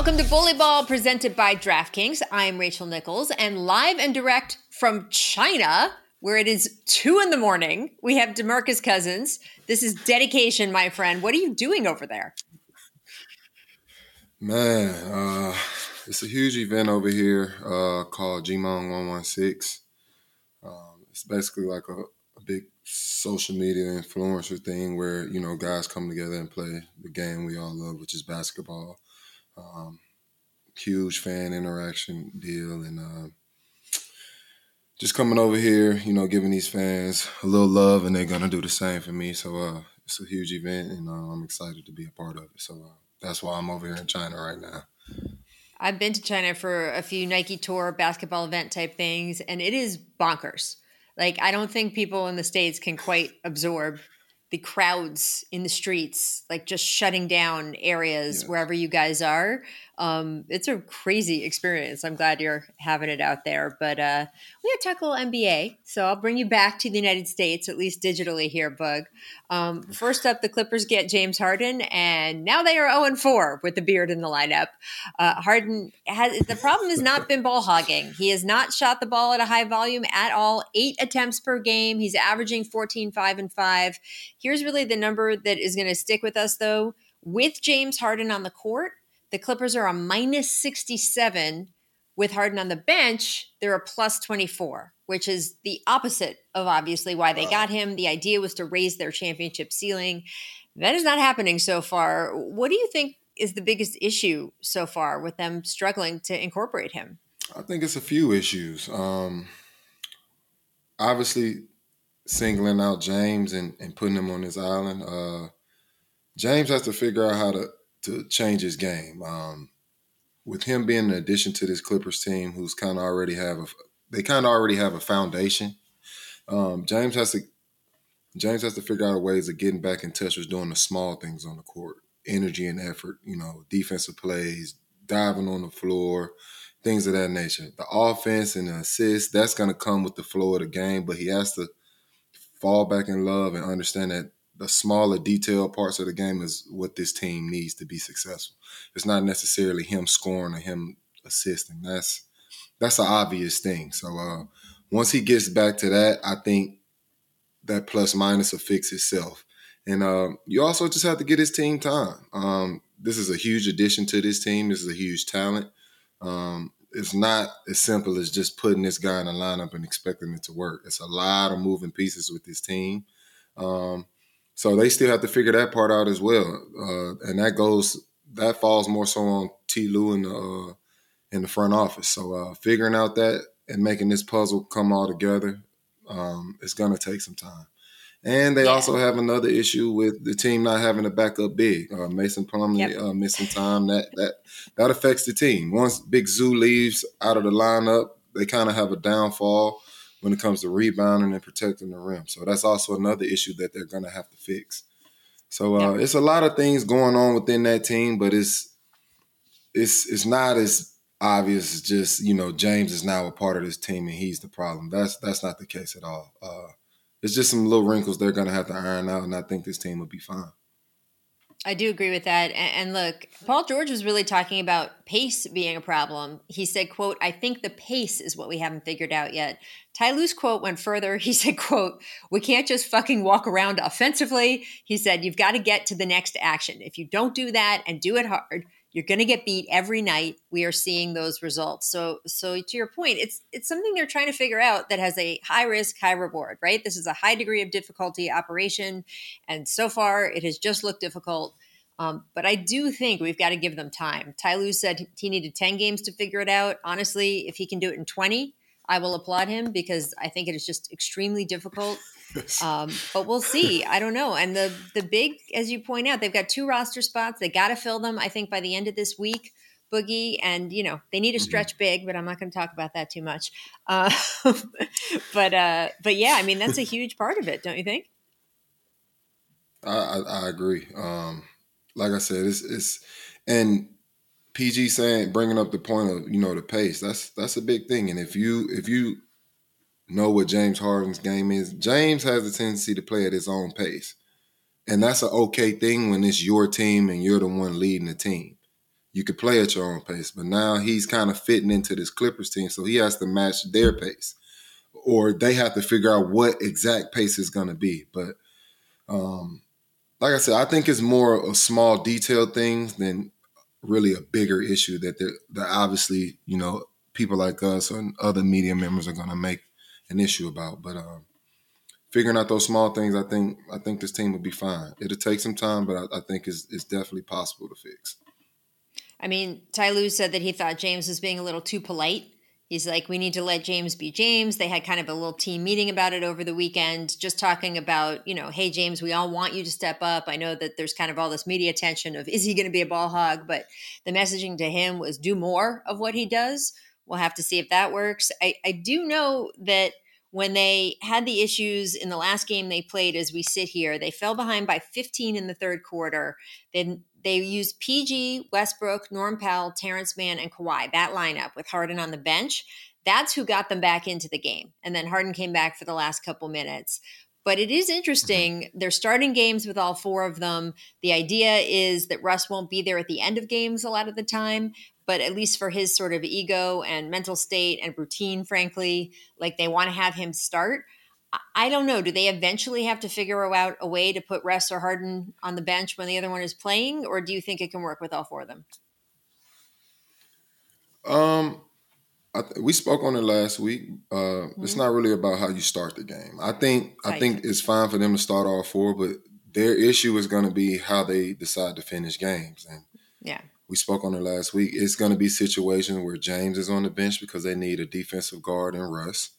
Welcome to Bully Ball presented by DraftKings. I'm Rachel Nichols and live and direct from China, where it is two in the morning. We have Demarcus Cousins. This is dedication, my friend. What are you doing over there? Man, uh, it's a huge event over here uh, called Gmong 116. Um, it's basically like a, a big social media influencer thing where, you know, guys come together and play the game we all love, which is basketball. Um, huge fan interaction deal, and uh, just coming over here, you know, giving these fans a little love, and they're gonna do the same for me. So uh, it's a huge event, and uh, I'm excited to be a part of it. So uh, that's why I'm over here in China right now. I've been to China for a few Nike Tour basketball event type things, and it is bonkers. Like I don't think people in the states can quite absorb the crowds in the streets, like just shutting down areas wherever you guys are um, it's a crazy experience. I'm glad you're having it out there. But uh, we had to talk a little NBA, so I'll bring you back to the United States, at least digitally here, Bug. Um, first up, the Clippers get James Harden, and now they are 0 4 with the beard in the lineup. Uh, Harden has the problem has not been ball hogging. He has not shot the ball at a high volume at all. Eight attempts per game. He's averaging 14, 5, and 5. Here's really the number that is going to stick with us, though. With James Harden on the court, the Clippers are a minus 67 with Harden on the bench. They're a plus 24, which is the opposite of obviously why they got him. The idea was to raise their championship ceiling. That is not happening so far. What do you think is the biggest issue so far with them struggling to incorporate him? I think it's a few issues. Um, obviously, singling out James and, and putting him on his island. Uh, James has to figure out how to to change his game. Um, with him being an addition to this Clippers team, who's kind of already have a they kind of already have a foundation. Um, James has to James has to figure out ways of getting back in touch with doing the small things on the court, energy and effort. You know, defensive plays, diving on the floor, things of that nature. The offense and the assist that's going to come with the flow of the game, but he has to fall back in love and understand that the smaller detail parts of the game is what this team needs to be successful. It's not necessarily him scoring or him assisting. That's that's an obvious thing. So uh, once he gets back to that, I think that plus minus will fix itself. And uh, you also just have to get his team time. Um, this is a huge addition to this team. This is a huge talent. Um, it's not as simple as just putting this guy in a lineup and expecting it to work. It's a lot of moving pieces with this team. Um, so they still have to figure that part out as well, uh, and that goes that falls more so on T. Lue in the uh, in the front office. So uh, figuring out that and making this puzzle come all together, um, it's gonna take some time. And they yeah. also have another issue with the team not having a backup big. Uh, Mason Plumlee yep. uh, missing time that that that affects the team. Once Big Zu leaves out of the lineup, they kind of have a downfall when it comes to rebounding and protecting the rim. So that's also another issue that they're going to have to fix. So uh, yeah. it's a lot of things going on within that team, but it's it's it's not as obvious as just you know James is now a part of this team and he's the problem. That's that's not the case at all. Uh, it's just some little wrinkles they're going to have to iron out, and I think this team will be fine. I do agree with that. And, look, Paul George was really talking about pace being a problem. He said, quote, I think the pace is what we haven't figured out yet. Ty Lue's quote went further. He said, quote, we can't just fucking walk around offensively. He said, you've got to get to the next action. If you don't do that and do it hard, you're going to get beat every night. We are seeing those results. So, so to your point, it's it's something they're trying to figure out that has a high risk, high reward. Right? This is a high degree of difficulty operation, and so far it has just looked difficult. Um, but I do think we've got to give them time. Ty Lue said he needed 10 games to figure it out. Honestly, if he can do it in 20, I will applaud him because I think it is just extremely difficult. Um, but we'll see. I don't know. And the the big, as you point out, they've got two roster spots. They got to fill them. I think by the end of this week, Boogie, and you know they need to mm-hmm. stretch big. But I'm not going to talk about that too much. Uh, but uh, but yeah, I mean that's a huge part of it, don't you think? I, I, I agree. Um, like I said, it's it's and PG saying bringing up the point of you know the pace. That's that's a big thing. And if you if you know what James Harden's game is, James has a tendency to play at his own pace, and that's an okay thing when it's your team and you're the one leading the team. you could play at your own pace. But now he's kind of fitting into this Clippers team, so he has to match their pace, or they have to figure out what exact pace is going to be. But um, like I said, I think it's more of small detail things than really a bigger issue that they're, that obviously you know people like us and other media members are going to make an issue about. But um, figuring out those small things, I think I think this team will be fine. It'll take some time, but I, I think it's, it's definitely possible to fix. I mean, Ty said that he thought James was being a little too polite. He's like, we need to let James be James. They had kind of a little team meeting about it over the weekend, just talking about, you know, hey, James, we all want you to step up. I know that there's kind of all this media attention of is he going to be a ball hog? But the messaging to him was do more of what he does. We'll have to see if that works. I, I do know that when they had the issues in the last game they played as we sit here they fell behind by 15 in the third quarter then they used pg westbrook norm powell terance mann and Kawhi that lineup with harden on the bench that's who got them back into the game and then harden came back for the last couple minutes but it is mm-hmm. interesting. Mm-hmm. They're starting games with all four of them. The idea is that Russ won't be there at the end of games a lot of the time but at least for his sort of ego and mental state and routine, frankly, like they want to have him start. I don't know. Do they eventually have to figure out a way to put Russ or Harden on the bench when the other one is playing, or do you think it can work with all four of them? Um, th- we spoke on it last week. Uh, mm-hmm. It's not really about how you start the game. I think I think it's fine for them to start all four, but their issue is going to be how they decide to finish games. And yeah, we spoke on it last week. It's going to be situations where James is on the bench because they need a defensive guard and Russ.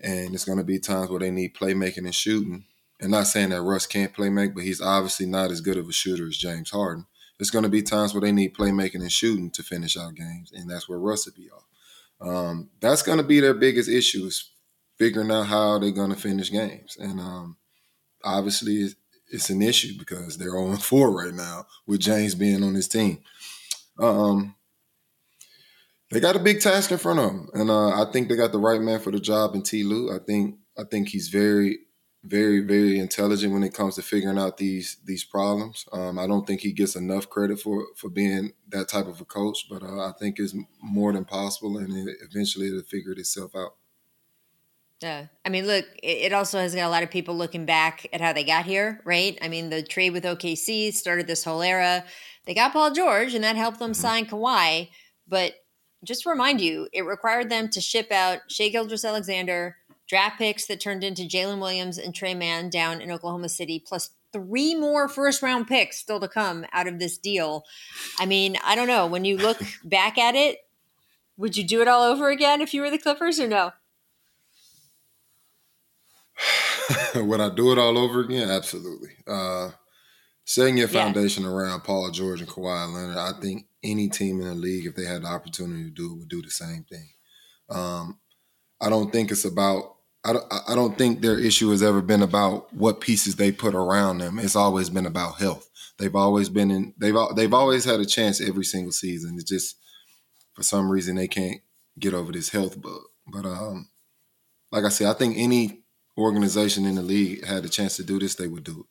And it's going to be times where they need playmaking and shooting. And not saying that Russ can't play make, but he's obviously not as good of a shooter as James Harden. There's going to be times where they need playmaking and shooting to finish out games, and that's where Russ will be off. Um, that's going to be their biggest issue is figuring out how they're going to finish games. And um, obviously, it's an issue because they're on 4 right now with James being on his team um, they got a big task in front of them, and uh, I think they got the right man for the job in T. Lue. I think I think he's very, very, very intelligent when it comes to figuring out these these problems. Um, I don't think he gets enough credit for for being that type of a coach, but uh, I think it's more than possible, and it, eventually it'll figure itself out. Yeah. I mean, look, it also has got a lot of people looking back at how they got here, right? I mean, the trade with OKC started this whole era. They got Paul George, and that helped them sign Kawhi. But just to remind you, it required them to ship out Shai Gilgeous-Alexander, draft picks that turned into Jalen Williams and Tre Mann down in Oklahoma City, plus three more first round picks still to come out of this deal. I mean, I don't know. When you look back at it, would you do it all over again if you were the Clippers or no? would I do it all over again? Absolutely. Uh, setting your foundation yeah. around Paul George and Kawhi Leonard, I think any team in the league, if they had the opportunity to do it, would do the same thing. Um, I don't think it's about. I don't, I don't think their issue has ever been about what pieces they put around them. It's always been about health. They've always been in. They've they've always had a chance every single season. It's just for some reason they can't get over this health bug. But um, like I said, I think any organization in the league had a chance to do this, they would do it.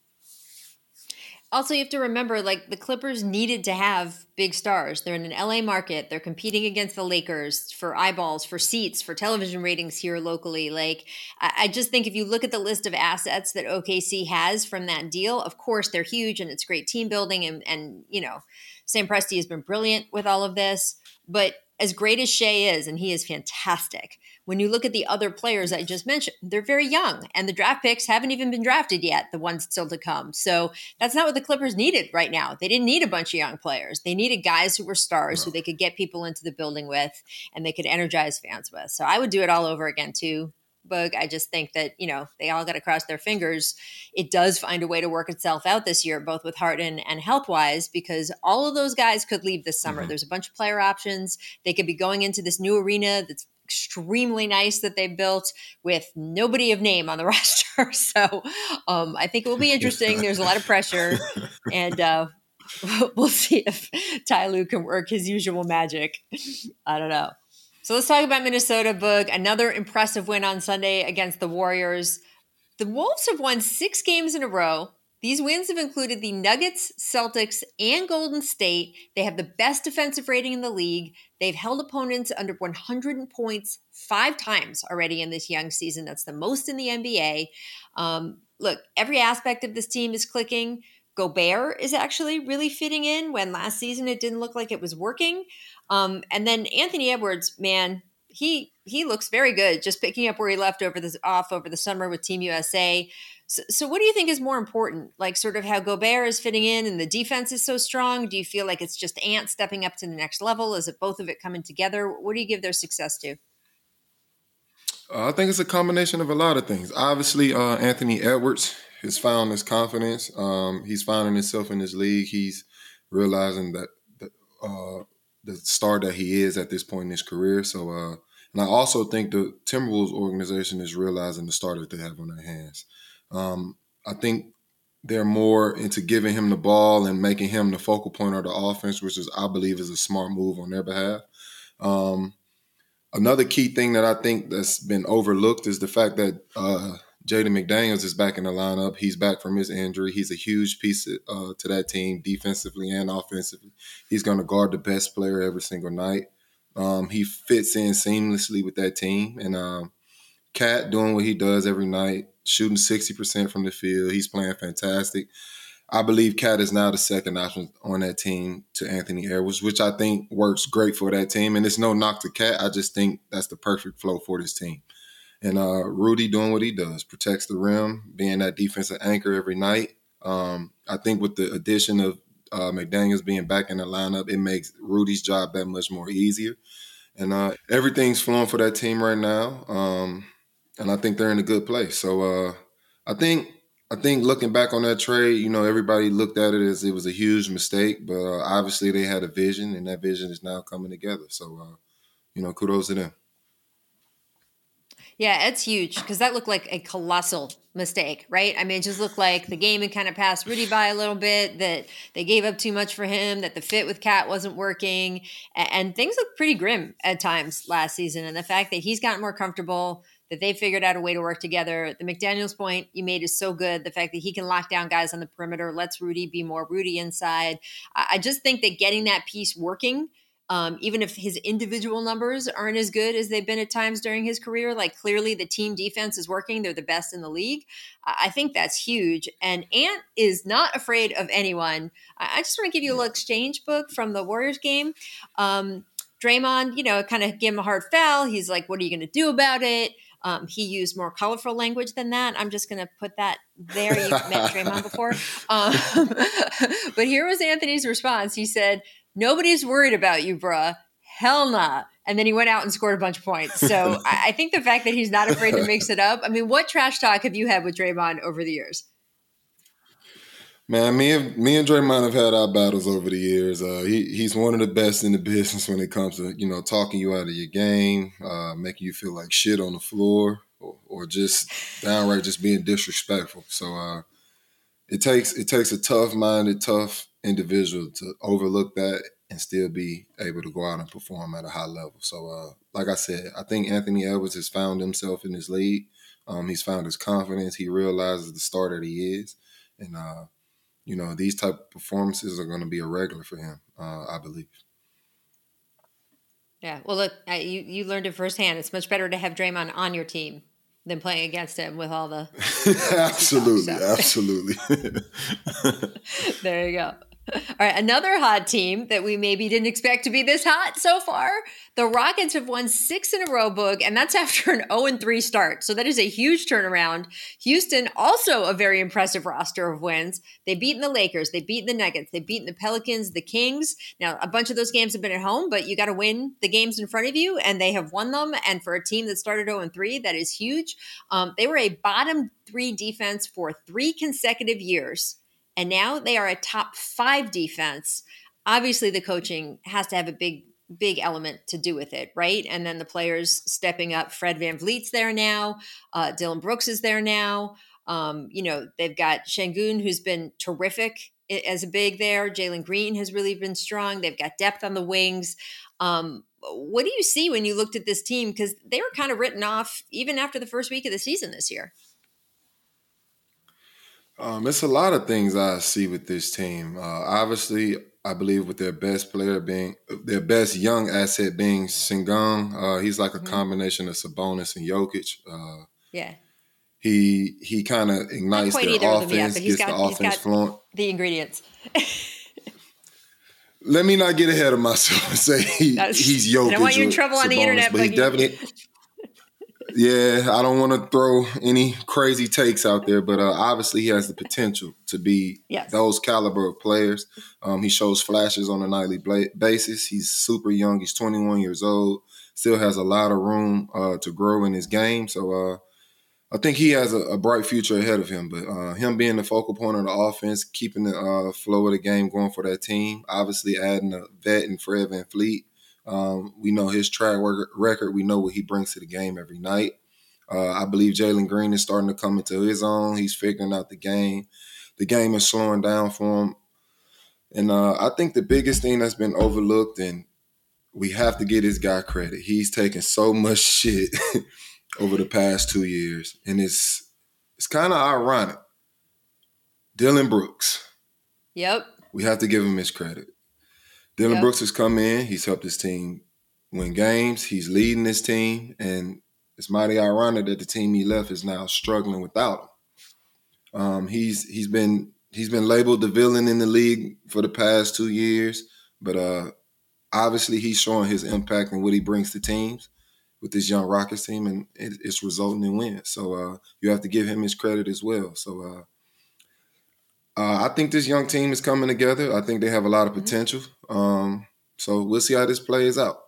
Also, you have to remember, like the Clippers needed to have big stars. They're in an LA market. They're competing against the Lakers for eyeballs, for seats, for television ratings here locally. Like, I just think if you look at the list of assets that OKC has from that deal, of course they're huge and it's great team building. And, and you know, Sam Presti has been brilliant with all of this. But as great as Shai is, and he is fantastic, when you look at the other players I just mentioned, they're very young, and the draft picks haven't even been drafted yet, the ones still to come. So that's not what the Clippers needed right now. They didn't need a bunch of young players. They needed guys who were stars, who they could get people into the building with, and they could energize fans with. So I would do it all over again, too. Bug. I just think that, you know, they all got to cross their fingers. It does find a way to work itself out this year, both with Harden and health wise, because all of those guys could leave this summer. Mm-hmm. There's a bunch of player options. They could be going into this new arena that's extremely nice that they built with nobody of name on the roster. So um, I think it will be interesting. There's a lot of pressure. And, uh, we'll see if Ty Lue can work his usual magic. I don't know. So let's talk about Minnesota Boog. Another impressive win on Sunday against the Warriors. The Wolves have won six games in a row. These wins have included the Nuggets, Celtics, and Golden State. They have the best defensive rating in the league. They've held opponents under 100 points five times already in this young season. That's the most in the NBA. Um, look, every aspect of this team is clicking. Gobert is actually really fitting in when last season it didn't look like it was working. Um, and then Anthony Edwards, man, he he looks very good. Just picking up where he left over this off over the summer with Team USA. So, so, what do you think is more important? Like, sort of how Gobert is fitting in and the defense is so strong? Do you feel like it's just Ant stepping up to the next level? Is it both of it coming together? What do you give their success to? Uh, I think it's a combination of a lot of things. Obviously, uh, Anthony Edwards has found his confidence. Um, he's finding himself in this league. He's realizing that the, uh, the star that he is at this point in his career. So, uh, and I also think the Timberwolves organization is realizing the star that they have on their hands. Um, I think they're more into giving him the ball and making him the focal point of the offense, which is I believe is a smart move on their behalf. Um, another key thing that I think that's been overlooked is the fact that uh, Jaden McDaniels is back in the lineup. He's back from his injury. He's a huge piece uh, to that team, defensively and offensively. He's going to guard the best player every single night. Um, he fits in seamlessly with that team, and um, KAT doing what he does every night shooting 60% from the field. He's playing fantastic. I believe KAT is now the second option on that team to Anthony Edwards, which I think works great for that team. And it's no knock to KAT. I just think that's the perfect flow for this team. And uh, Rudy doing what he does, protects the rim, being that defensive anchor every night. Um, I think with the addition of uh, McDaniels being back in the lineup, it makes Rudy's job that much more easier. And uh, everything's flowing for that team right now. Um, and I think they're in a good place. So uh, I think I think looking back on that trade, you know, everybody looked at it as it was a huge mistake, but uh, obviously they had a vision, and that vision is now coming together. So, uh, you know, kudos to them. Yeah, it's huge because that looked like a colossal mistake, right? I mean, it just looked like the game had kind of passed Rudy by a little bit, that they gave up too much for him, that the fit with KAT wasn't working, and, things looked pretty grim at times last season. And the fact that he's gotten more comfortable, that they figured out a way to work together. The McDaniels point you made is so good. The fact that he can lock down guys on the perimeter lets Rudy be more Rudy inside. I just think that getting that piece working, um, even if his individual numbers aren't as good as they've been at times during his career, like clearly the team defense is working. They're the best in the league. I think that's huge. And Ant is not afraid of anyone. I just want to give you a little exchange book from the Warriors game. Um, Draymond, you know, kind of gave him a hard foul. He's like, what are you going to do about it? Um, he used more colorful language than that. I'm just going to put that there. You've met Draymond before. Um, but here was Anthony's response. He said, Nobody's worried about you, bruh. Hell nah. And then he went out and scored a bunch of points. So I, I think the fact that he's not afraid to mix it up. I mean, what trash talk have you had with Draymond over the years? Man, me and me and Draymond have had our battles over the years. Uh, he he's one of the best in the business when it comes to you know talking you out of your game, uh, making you feel like shit on the floor, or, or just downright just being disrespectful. So uh, it takes it takes a tough minded, tough individual to overlook that and still be able to go out and perform at a high level. So, uh, like I said, I think Anthony Edwards has found himself in this league. Um, he's found his confidence. He realizes the star that he is, and uh, you know, these type of performances are going to be a regular for him, uh, I believe. Yeah. Well, look, I, you you learned it firsthand. It's much better to have Draymond on your team than playing against him with all the. absolutely, absolutely. there you go. All right, another hot team that we maybe didn't expect to be this hot so far. The Rockets have won six in a row, Boog, and that's after an 0 3 start. So that is a huge turnaround. Houston, also a very impressive roster of wins. They've beaten the Lakers, they've beaten the Nuggets, they've beaten the Pelicans, the Kings. Now, a bunch of those games have been at home, but you got to win the games in front of you, and they have won them. And for a team that started 0 3, that is huge. Um, they were a bottom three defense for three consecutive years and now they are a top five defense. Obviously, the coaching has to have a big, big element to do with it, right? And then the players stepping up. Fred Van VanVleet's there now. Uh, Dillon Brooks is there now. Um, you know, they've got Sengun, who's been terrific as a big there. Jalen Green has really been strong. They've got depth on the wings. Um, what do you see when you looked at this team? Because they were kind of written off even after the first week of the season this year. Um, it's a lot of things I see with this team. Uh, obviously, I believe with their best player being their best young asset being Sengun. Uh, he's like a mm-hmm. combination of Sabonis and Jokic. Uh, yeah. He he kind of ignites their offense, them, yeah, gets got, the offense flowing. The ingredients. Let me not get ahead of myself and say he, he's Jokic. I don't want you in trouble on the internet, but he definitely yeah, I don't want to throw any crazy takes out there, but uh, obviously he has the potential to be yes. those caliber of players. Um, he shows flashes on a nightly basis. He's super young. He's 21 years old. Still has a lot of room uh, to grow in his game. So uh, I think he has a, a, bright future ahead of him. But uh, him being the focal point of the offense, keeping the uh, flow of the game going for that team, obviously adding a vet and Fred VanVleet um, we know his track record. We know what he brings to the game every night. Uh, I believe Jalen Green is starting to come into his own. He's figuring out the game. The game is slowing down for him. And uh, I think the biggest thing that's been overlooked, and we have to get this guy credit. He's taken so much shit over the past two years, and it's it's kind of ironic. Dillon Brooks. Yep. We have to give him his credit. Dillon yep. Brooks has come in. He's helped his team win games. He's leading his team, and it's mighty ironic that the team he left is now struggling without him. Um, he's he's been he's been labeled the villain in the league for the past two years, but uh, obviously he's showing his impact and what he brings to teams with this young Rockets team, and it, it's resulting in wins. So uh, you have to give him his credit as well. So uh, uh, I think this young team is coming together. I think they have a lot of mm-hmm. potential. Um, so we'll see how this plays out.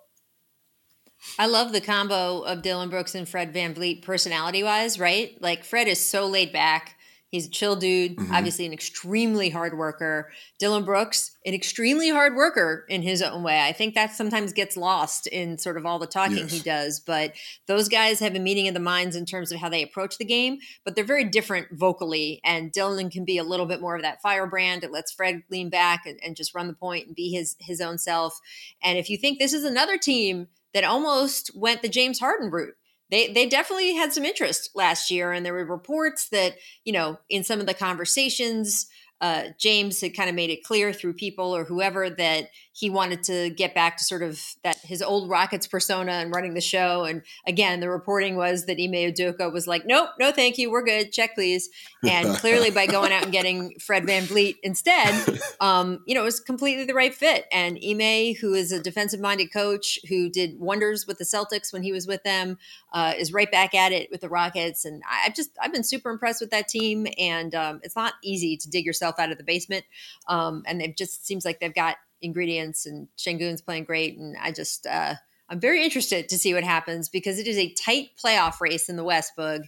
I love the combo of Dillon Brooks and Fred VanVleet personality wise, right? Like Fred is so laid back. He's a chill dude, mm-hmm. obviously an extremely hard worker. Dillon Brooks, an extremely hard worker in his own way. I think that sometimes gets lost in sort of all the talking yes. he does. But those guys have a meeting of the minds in terms of how they approach the game, but they're very different vocally. And Dillon can be a little bit more of that firebrand. It lets Fred lean back and, and just run the point and be his his own self. And if you think this is another team that almost went the James Harden route they they definitely had some interest last year, and there were reports that you know in some of the conversations uh, James had kind of made it clear through people or whoever that he wanted to get back to sort of that his old Rockets persona and running the show. And again, the reporting was that Ime Udoka was like, nope, no, thank you, we're good, check please. And clearly, by going out and getting Fred Van VanVleet instead, um, you know, it was completely the right fit. And Ime, who is a defensive minded coach who did wonders with the Celtics when he was with them, uh, is right back at it with the Rockets. And I've just I've been super impressed with that team. And um, it's not easy to dig yourself out of the basement. Um, and it just seems like they've got ingredients and Sengun's playing great. And I just, uh, I'm very interested to see what happens because it is a tight playoff race in the West, Bug,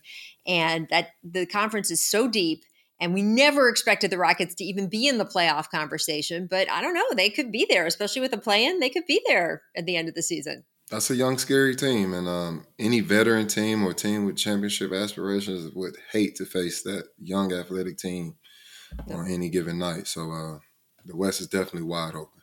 and that the conference is so deep. And we never expected the Rockets to even be in the playoff conversation, but I don't know. They could be there, especially with the play-in. They could be there at the end of the season. That's a young, scary team, and um, any veteran team or team with championship aspirations would hate to face that young, athletic team on any given night. So uh, the West is definitely wide open.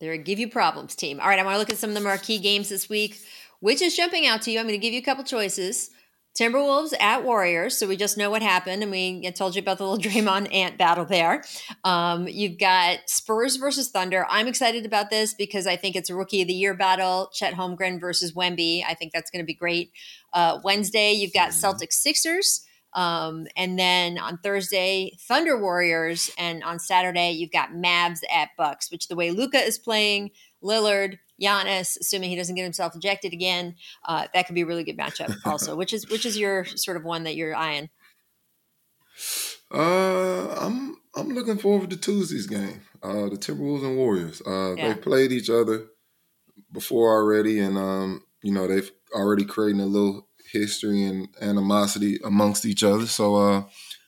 They're a give you problems team. All right, I want to look at some of the marquee games this week. Which is jumping out to you? I'm going to give you a couple choices. Timberwolves at Warriors, so we just know what happened, and we I told you about the little Draymond Ant battle there. Um, you've got Spurs versus Thunder. I'm excited about this because I think it's a Rookie of the Year battle. Chet Holmgren versus Wemby. I think that's going to be great. Uh, Wednesday, you've got mm-hmm. Celtics Sixers. Um, and then on Thursday, Thunder Warriors, and on Saturday you've got Mavs at Bucks. Which the way Luka is playing, Lillard, Giannis, assuming he doesn't get himself ejected again, uh, that could be a really good matchup. Also, which is which is your sort of one that you're eyeing? Uh, I'm I'm looking forward to Tuesday's game. Uh, the Timberwolves and Warriors. Uh, yeah. they played each other before already, and um, you know they've already created a little history and animosity amongst each other. So uh,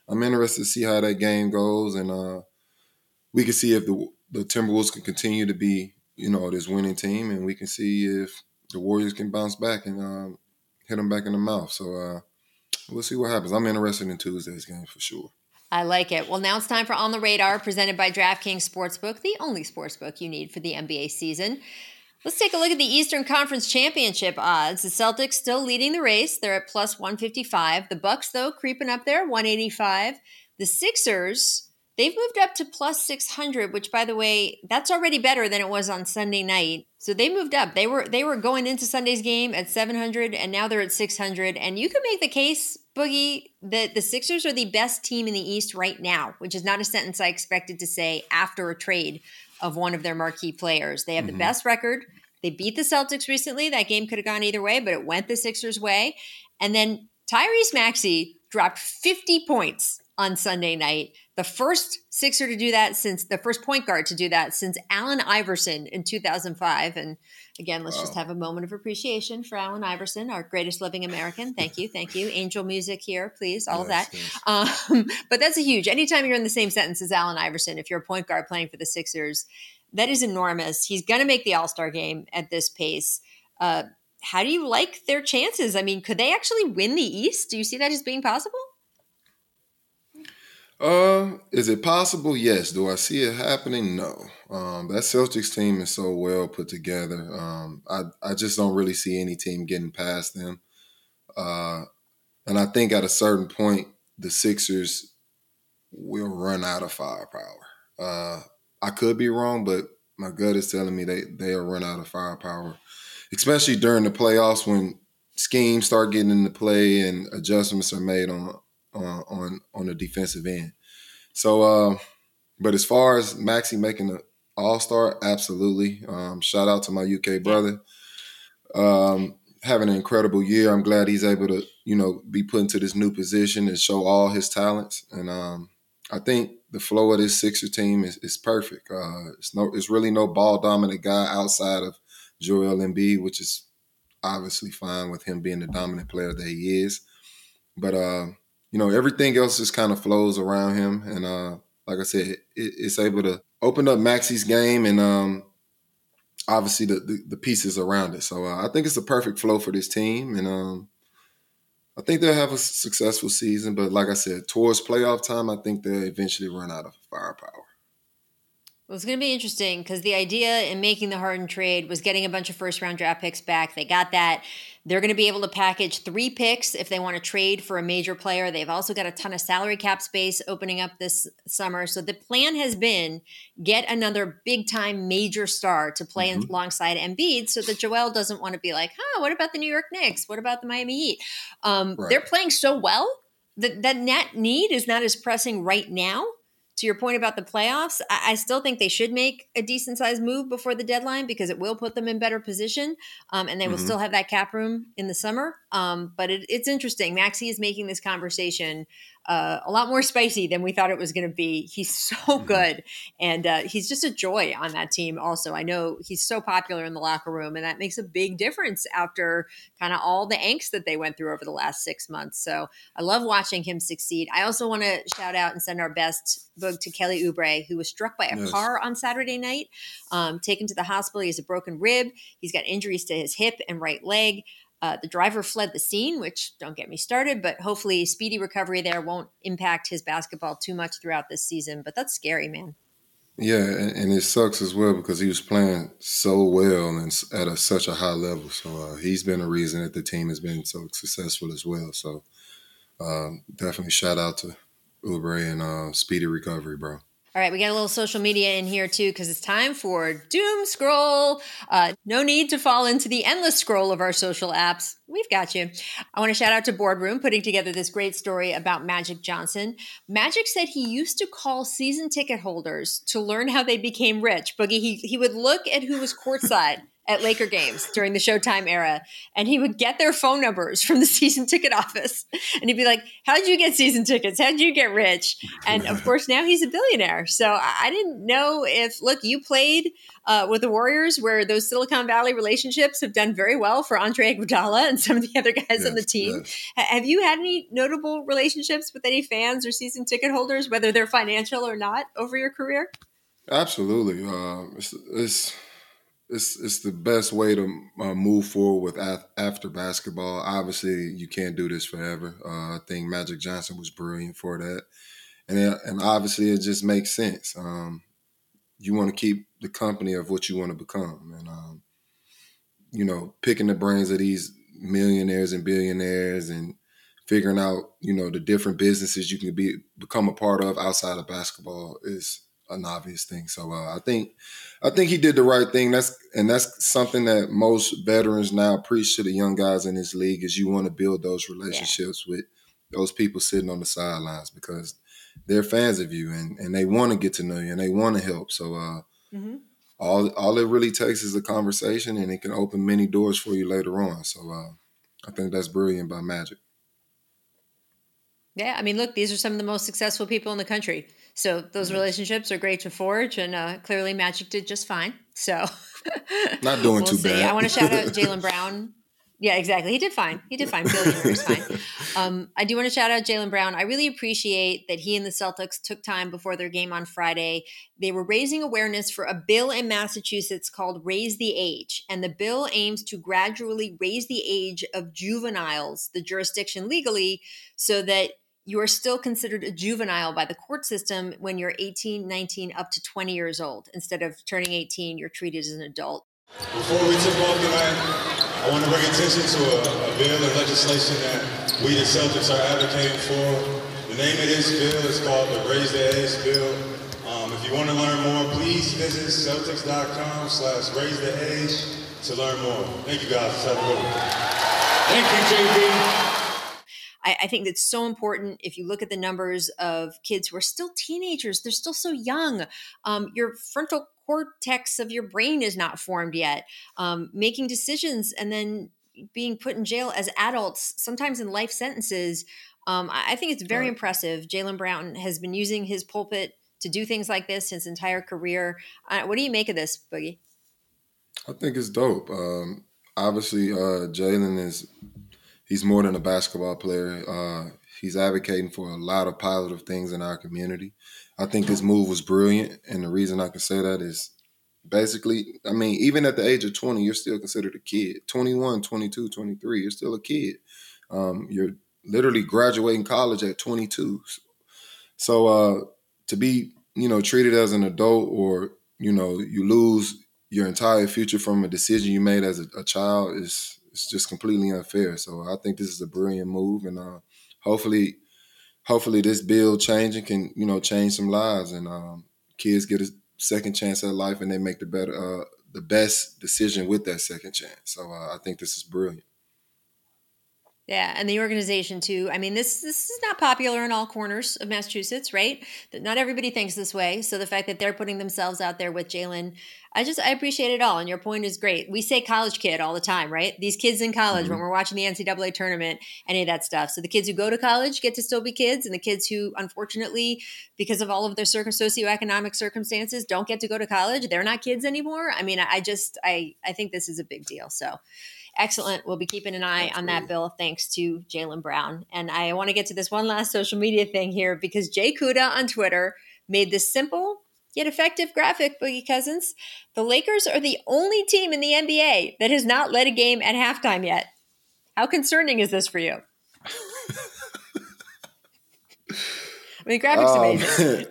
I'm interested to see how that game goes, and uh, we can see if the the Timberwolves can continue to be, you know, this winning team, and we can see if the Warriors can bounce back and um, hit them back in the mouth. So uh, we'll see what happens. I'm interested in Tuesday's game for sure. I like it. Well, now it's time for On the Radar, presented by DraftKings Sportsbook, the only sportsbook you need for the NBA season. Let's take a look at the Eastern Conference Championship odds. The Celtics still leading the race. They're at plus 155. The Bucks, though, creeping up there, 185. The Sixers They've moved up to plus 600, which by the way, that's already better than it was on Sunday night. So they moved up. They were they were going into Sunday's game at 700 and now they're at 600 and you could make the case Boogie that the Sixers are the best team in the East right now, which is not a sentence I expected to say after a trade of one of their marquee players. They have mm-hmm. the best record. They beat the Celtics recently. That game could have gone either way, but it went the Sixers' way. And then Tyrese Maxey dropped 50 points on Sunday night. The first Sixer to do that since the first point guard to do that since Allen Iverson in 2005. And again, let's wow. just have a moment of appreciation for Allen Iverson, our greatest living American. Thank you. Thank you. Angel music here, please. All of that. Um, but that's a huge, anytime you're in the same sentence as Allen Iverson, if you're a point guard playing for the Sixers, that is enormous. He's going to make the All Star game at this pace. Uh, how do you like their chances? I mean, could they actually win the East? Do you see that as being possible? Uh, is it possible? Yes. Do I see it happening? No. Um, that Celtics team is so well put together. Um, I I just don't really see any team getting past them. Uh, and I think at a certain point, the Sixers will run out of firepower. Uh, I could be wrong, but my gut is telling me they they'll run out of firepower, especially during the playoffs when schemes start getting into play and adjustments are made on uh, on on the defensive end. So, uh, but as far as Maxey making the All Star, absolutely. Um, shout out to my UK brother. Um, having an incredible year. I'm glad he's able to, you know, be put into this new position and show all his talents. And um, I think the flow of this Sixer team is, is perfect. Uh, it's no, it's really no ball dominant guy outside of Joel Embiid, which is obviously fine with him being the dominant player that he is. But uh, you know, everything else just kind of flows around him. And uh, like I said, it, it's able to open up Maxey's game and um, obviously the, the, the, pieces around it. So uh, I think it's a perfect flow for this team. And um, I think they'll have a successful season. But like I said, towards playoff time, I think they'll eventually run out of firepower. Well, it's going to be interesting because the idea in making the Harden trade was getting a bunch of first round draft picks back. They got that. They're going to be able to package three picks if they want to trade for a major player. They've also got a ton of salary cap space opening up this summer. So the plan has been get another big time major star to play mm-hmm. alongside Embiid so that Joel doesn't want to be like, huh, what about the New York Knicks? What about the Miami Heat? Um, right. They're playing so well that that net need is not as pressing right now to your point about the playoffs, I, I still think they should make a decent sized move before the deadline because it will put them in better position, um, and they will mm-hmm. still have that cap room in the summer. Um, but it, it's interesting. Maxey is making this conversation uh, a lot more spicy than we thought it was going to be. He's so mm-hmm. good, and uh, he's just a joy on that team. Also, I know he's so popular in the locker room, and that makes a big difference after kind of all the angst that they went through over the last six months. So I love watching him succeed. I also want to shout out and send our best book to Kelly Oubre, who was struck by a yes. car on Saturday night, um, taken to the hospital. He has a broken rib. He's got injuries to his hip and right leg. Uh, the driver fled the scene, which don't get me started, but hopefully speedy recovery there won't impact his basketball too much throughout this season. But that's scary, man. Yeah, and, and it sucks as well because he was playing so well and at a, such a high level. So uh, he's been a reason that the team has been so successful as well. So um, definitely shout out to Oubre and uh, speedy recovery, bro. All right, we got a little social media in here too because it's time for doom scroll. Uh, no need to fall into the endless scroll of our social apps. We've got you. I want to shout out to Boardroom putting together this great story about Magic Johnson. Magic said he used to call season ticket holders to learn how they became rich. Boogie, he, he would look at who was courtside at Laker games during the Showtime era, and he would get their phone numbers from the season ticket office, and he'd be like, "How'd you get season tickets? How'd you get rich?" And of course, now he's a billionaire. So I didn't know if look, you played uh, with the Warriors, where those Silicon Valley relationships have done very well for Andre Iguodala and some of the other guys yes, on the team. Yes. Have you had any notable relationships with any fans or season ticket holders, whether they're financial or not, over your career? Absolutely. Uh, it's, it's it's it's the best way to uh, move forward with af- after basketball. Obviously, you can't do this forever. Uh, I think Magic Johnson was brilliant for that, and it, and obviously it just makes sense. Um, you want to keep the company of what you want to become, and um, you know, picking the brains of these millionaires and billionaires and figuring out you know the different businesses you can be become a part of outside of basketball is an obvious thing. So uh, I think I think he did the right thing. That's and that's something that most veterans now preach to the young guys in this league is you want to build those relationships yeah. with those people sitting on the sidelines because they're fans of you and, and they want to get to know you and they want to help. So uh, mm-hmm. all all it really takes is a conversation and it can open many doors for you later on. So uh, I think that's brilliant by Magic. Yeah, I mean, look, these are some of the most successful people in the country. So those relationships are great to forge, and uh, clearly Magic did just fine. So not doing we'll too see. bad. I want to shout out Jaylen Brown yeah, exactly. He did fine. He did fine. Billionaires fine. Um, I do want to shout out Jaylen Brown. I really appreciate that he and the Celtics took time before their game on Friday. They were raising awareness for a bill in Massachusetts called Raise the Age. And the bill aims to gradually raise the age of juveniles, the jurisdiction legally, so that you are still considered a juvenile by the court system when you're 18, 19, up to 20 years old. Instead of turning 18, you're treated as an adult. Before we tip off tonight, I want to bring attention to a, a bill of legislation that we the Celtics are advocating for. The name of this bill is called the Raise the Age Bill. Um, if you want to learn more, please visit Celtics.com slash raise the age to learn more. Thank you guys. Have a good one. Thank you, JB. I, I, think that's so important. If you look at the numbers of kids who are still teenagers, they're still so young. Um, your frontal cortex of your brain is not formed yet. Um, making decisions and then being put in jail as adults, sometimes in life sentences. Um, I think it's very right. impressive. Jaylen Brown has been using his pulpit to do things like this his entire career. Uh, what do you make of this, Boogie? I think it's dope. Um, obviously, uh, Jaylen is he's more than a basketball player. Uh, he's advocating for a lot of positive things in our community. I think this move was brilliant. And the reason I can say that is basically, I mean, even at the age of 20, you're still considered a kid. 21, 22, 23, you're still a kid. Um, you're literally graduating college at 22. So uh, to be, you know, treated as an adult or, you know, you lose your entire future from a decision you made as a, a child is it's just completely unfair. So I think this is a brilliant move, and uh, hopefully hopefully this bill changing can you know change some lives and um, kids get a second chance at life and they make the better uh, the best decision with that second chance. So uh, I think this is brilliant. Yeah, and the organization too. I mean, this this is not popular in all corners of Massachusetts, right? That not everybody thinks this way. So the fact that they're putting themselves out there with Jaylen, I just I appreciate it all. And your point is great. We say college kid all the time, right? These kids in college mm-hmm. when we're watching the NCAA tournament, any of that stuff. So the kids who go to college get to still be kids, and the kids who, unfortunately, because of all of their circum- socioeconomic circumstances, don't get to go to college, they're not kids anymore. I mean, I just I I think this is a big deal. So excellent. We'll be keeping an eye That's on great. that bill thanks to Jaylen Brown. And I want to get to this one last social media thing here because Jay Kuda on Twitter made this simple yet effective graphic, Boogie Cousins. The Lakers are the only team in the NBA that has not led a game at halftime yet. How concerning is this for you? I mean, graphics um, amazing.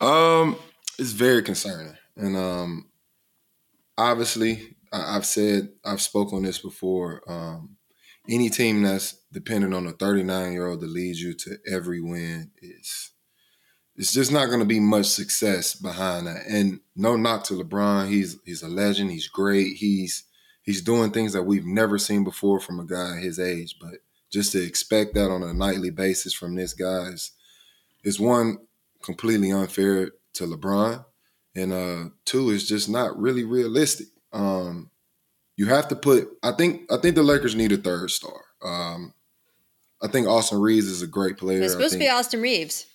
um, it's very concerning, and um, obviously, I've said I've spoken on this before. Um, any team that's dependent on a 39 year old to lead you to every win is it's just not going to be much success behind that. And no knock to LeBron, he's he's a legend. He's great. He's he's doing things that we've never seen before from a guy his age. But just to expect that on a nightly basis from this guy is is one completely unfair to LeBron, and uh, two is just not really realistic. Um, you have to put. I think. I think the Lakers need a third star. Um, I think Austin Reaves is a great player. It's supposed think, to be Austin Reaves,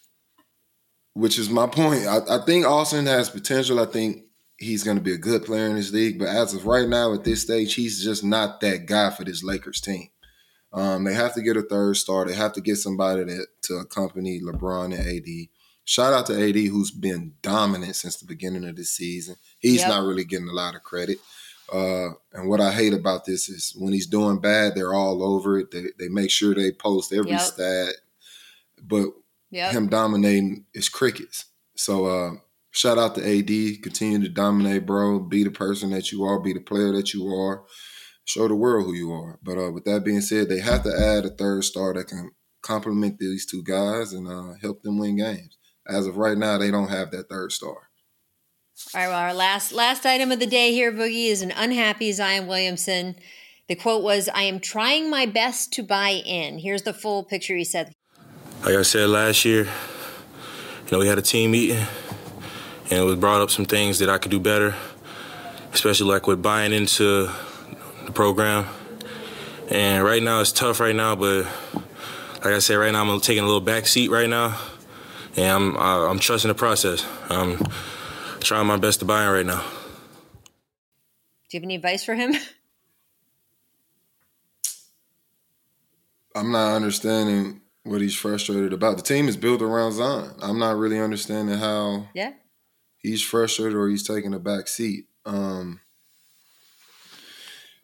Which is my point. I, I think Austin has potential. I think he's going to be a good player in this league. But as of right now, at this stage, he's just not that guy for this Lakers team. Um, they have to get a third star. They have to get somebody that, to accompany LeBron and AD. Shout out to AD, who's been dominant since the beginning of the season. He's yep. not really getting a lot of credit. Uh, and what I hate about this is when he's doing bad, they're all over it. They, they make sure they post every yep. stat. But yep. him dominating is crickets. So uh, shout out to AD. Continue to dominate, bro. Be the person that you are. Be the player that you are. show the world who you are. But uh, with that being said, they have to add a third star that can complement these two guys and uh, help them win games. As of right now, they don't have that third star. All right, well, our last last item of the day here, Boogie, is an unhappy Zion Williamson. The quote was, I am trying my best to buy in. Here's the full picture he said. Like I said last year, you know, we had a team meeting and it was brought up some things that I could do better, especially like with buying into the program. And right now it's tough right now, but like I said, right now I'm taking a little back seat right now, and I'm I'm trusting the process. I'm trying my best to buy in right now. Do you have any advice for him? I'm not understanding what he's frustrated about. The team is built around Zion. I'm not really understanding how yeah he's frustrated or he's taking a back seat. Um,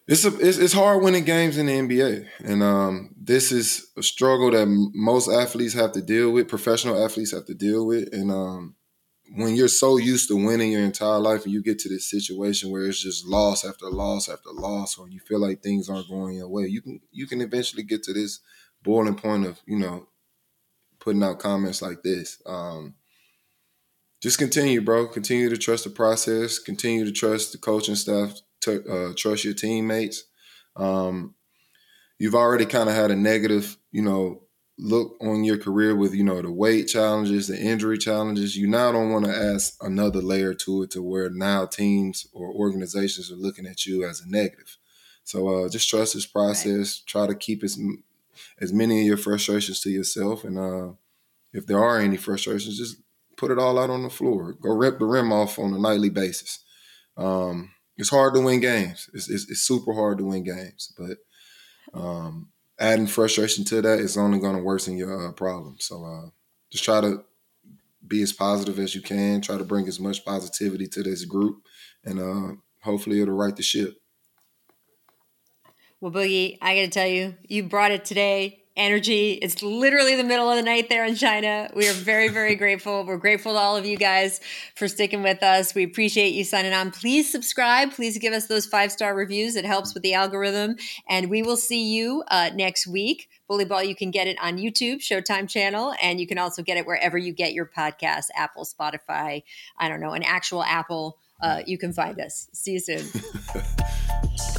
it's a it's, it's hard winning games in the NBA, and um, this is a struggle that most athletes have to deal with. Professional athletes have to deal with, and um, when you're so used to winning your entire life, and you get to this situation where it's just loss after loss after loss, or you feel like things aren't going your way, you can you can eventually get to this boiling point of you know putting out comments like this. Um, just continue, bro. Continue to trust the process. Continue to trust the coaching staff. To, uh, trust your teammates. Um, you've already kind of had a negative, you know, look on your career with you know the weight challenges, the injury challenges. You now don't want to add another layer to it to where now teams or organizations are looking at you as a negative. So uh, just trust this process. Right. Try to keep as as many of your frustrations to yourself, and uh, if there are any frustrations, just put it all out on the floor. Go rip the rim off on a nightly basis. Um, it's hard to win games. It's, it's, it's super hard to win games, but um, adding frustration to that is only going to worsen your uh, problem. So uh, just try to be as positive as you can. Try to bring as much positivity to this group, and uh, hopefully it'll right the ship. Well, Boogie, I got to tell you, you brought it today energy. It's literally the middle of the night there in China. We are very, very grateful. We're grateful to all of you guys for sticking with us. We appreciate you signing on. Please subscribe. Please give us those five star reviews. It helps with the algorithm. And we will see you uh, next week. Bully Ball, you can get it on YouTube, Showtime channel, and you can also get it wherever you get your podcast Apple, Spotify, I don't know, an actual Apple. Uh, you can find us. See you soon.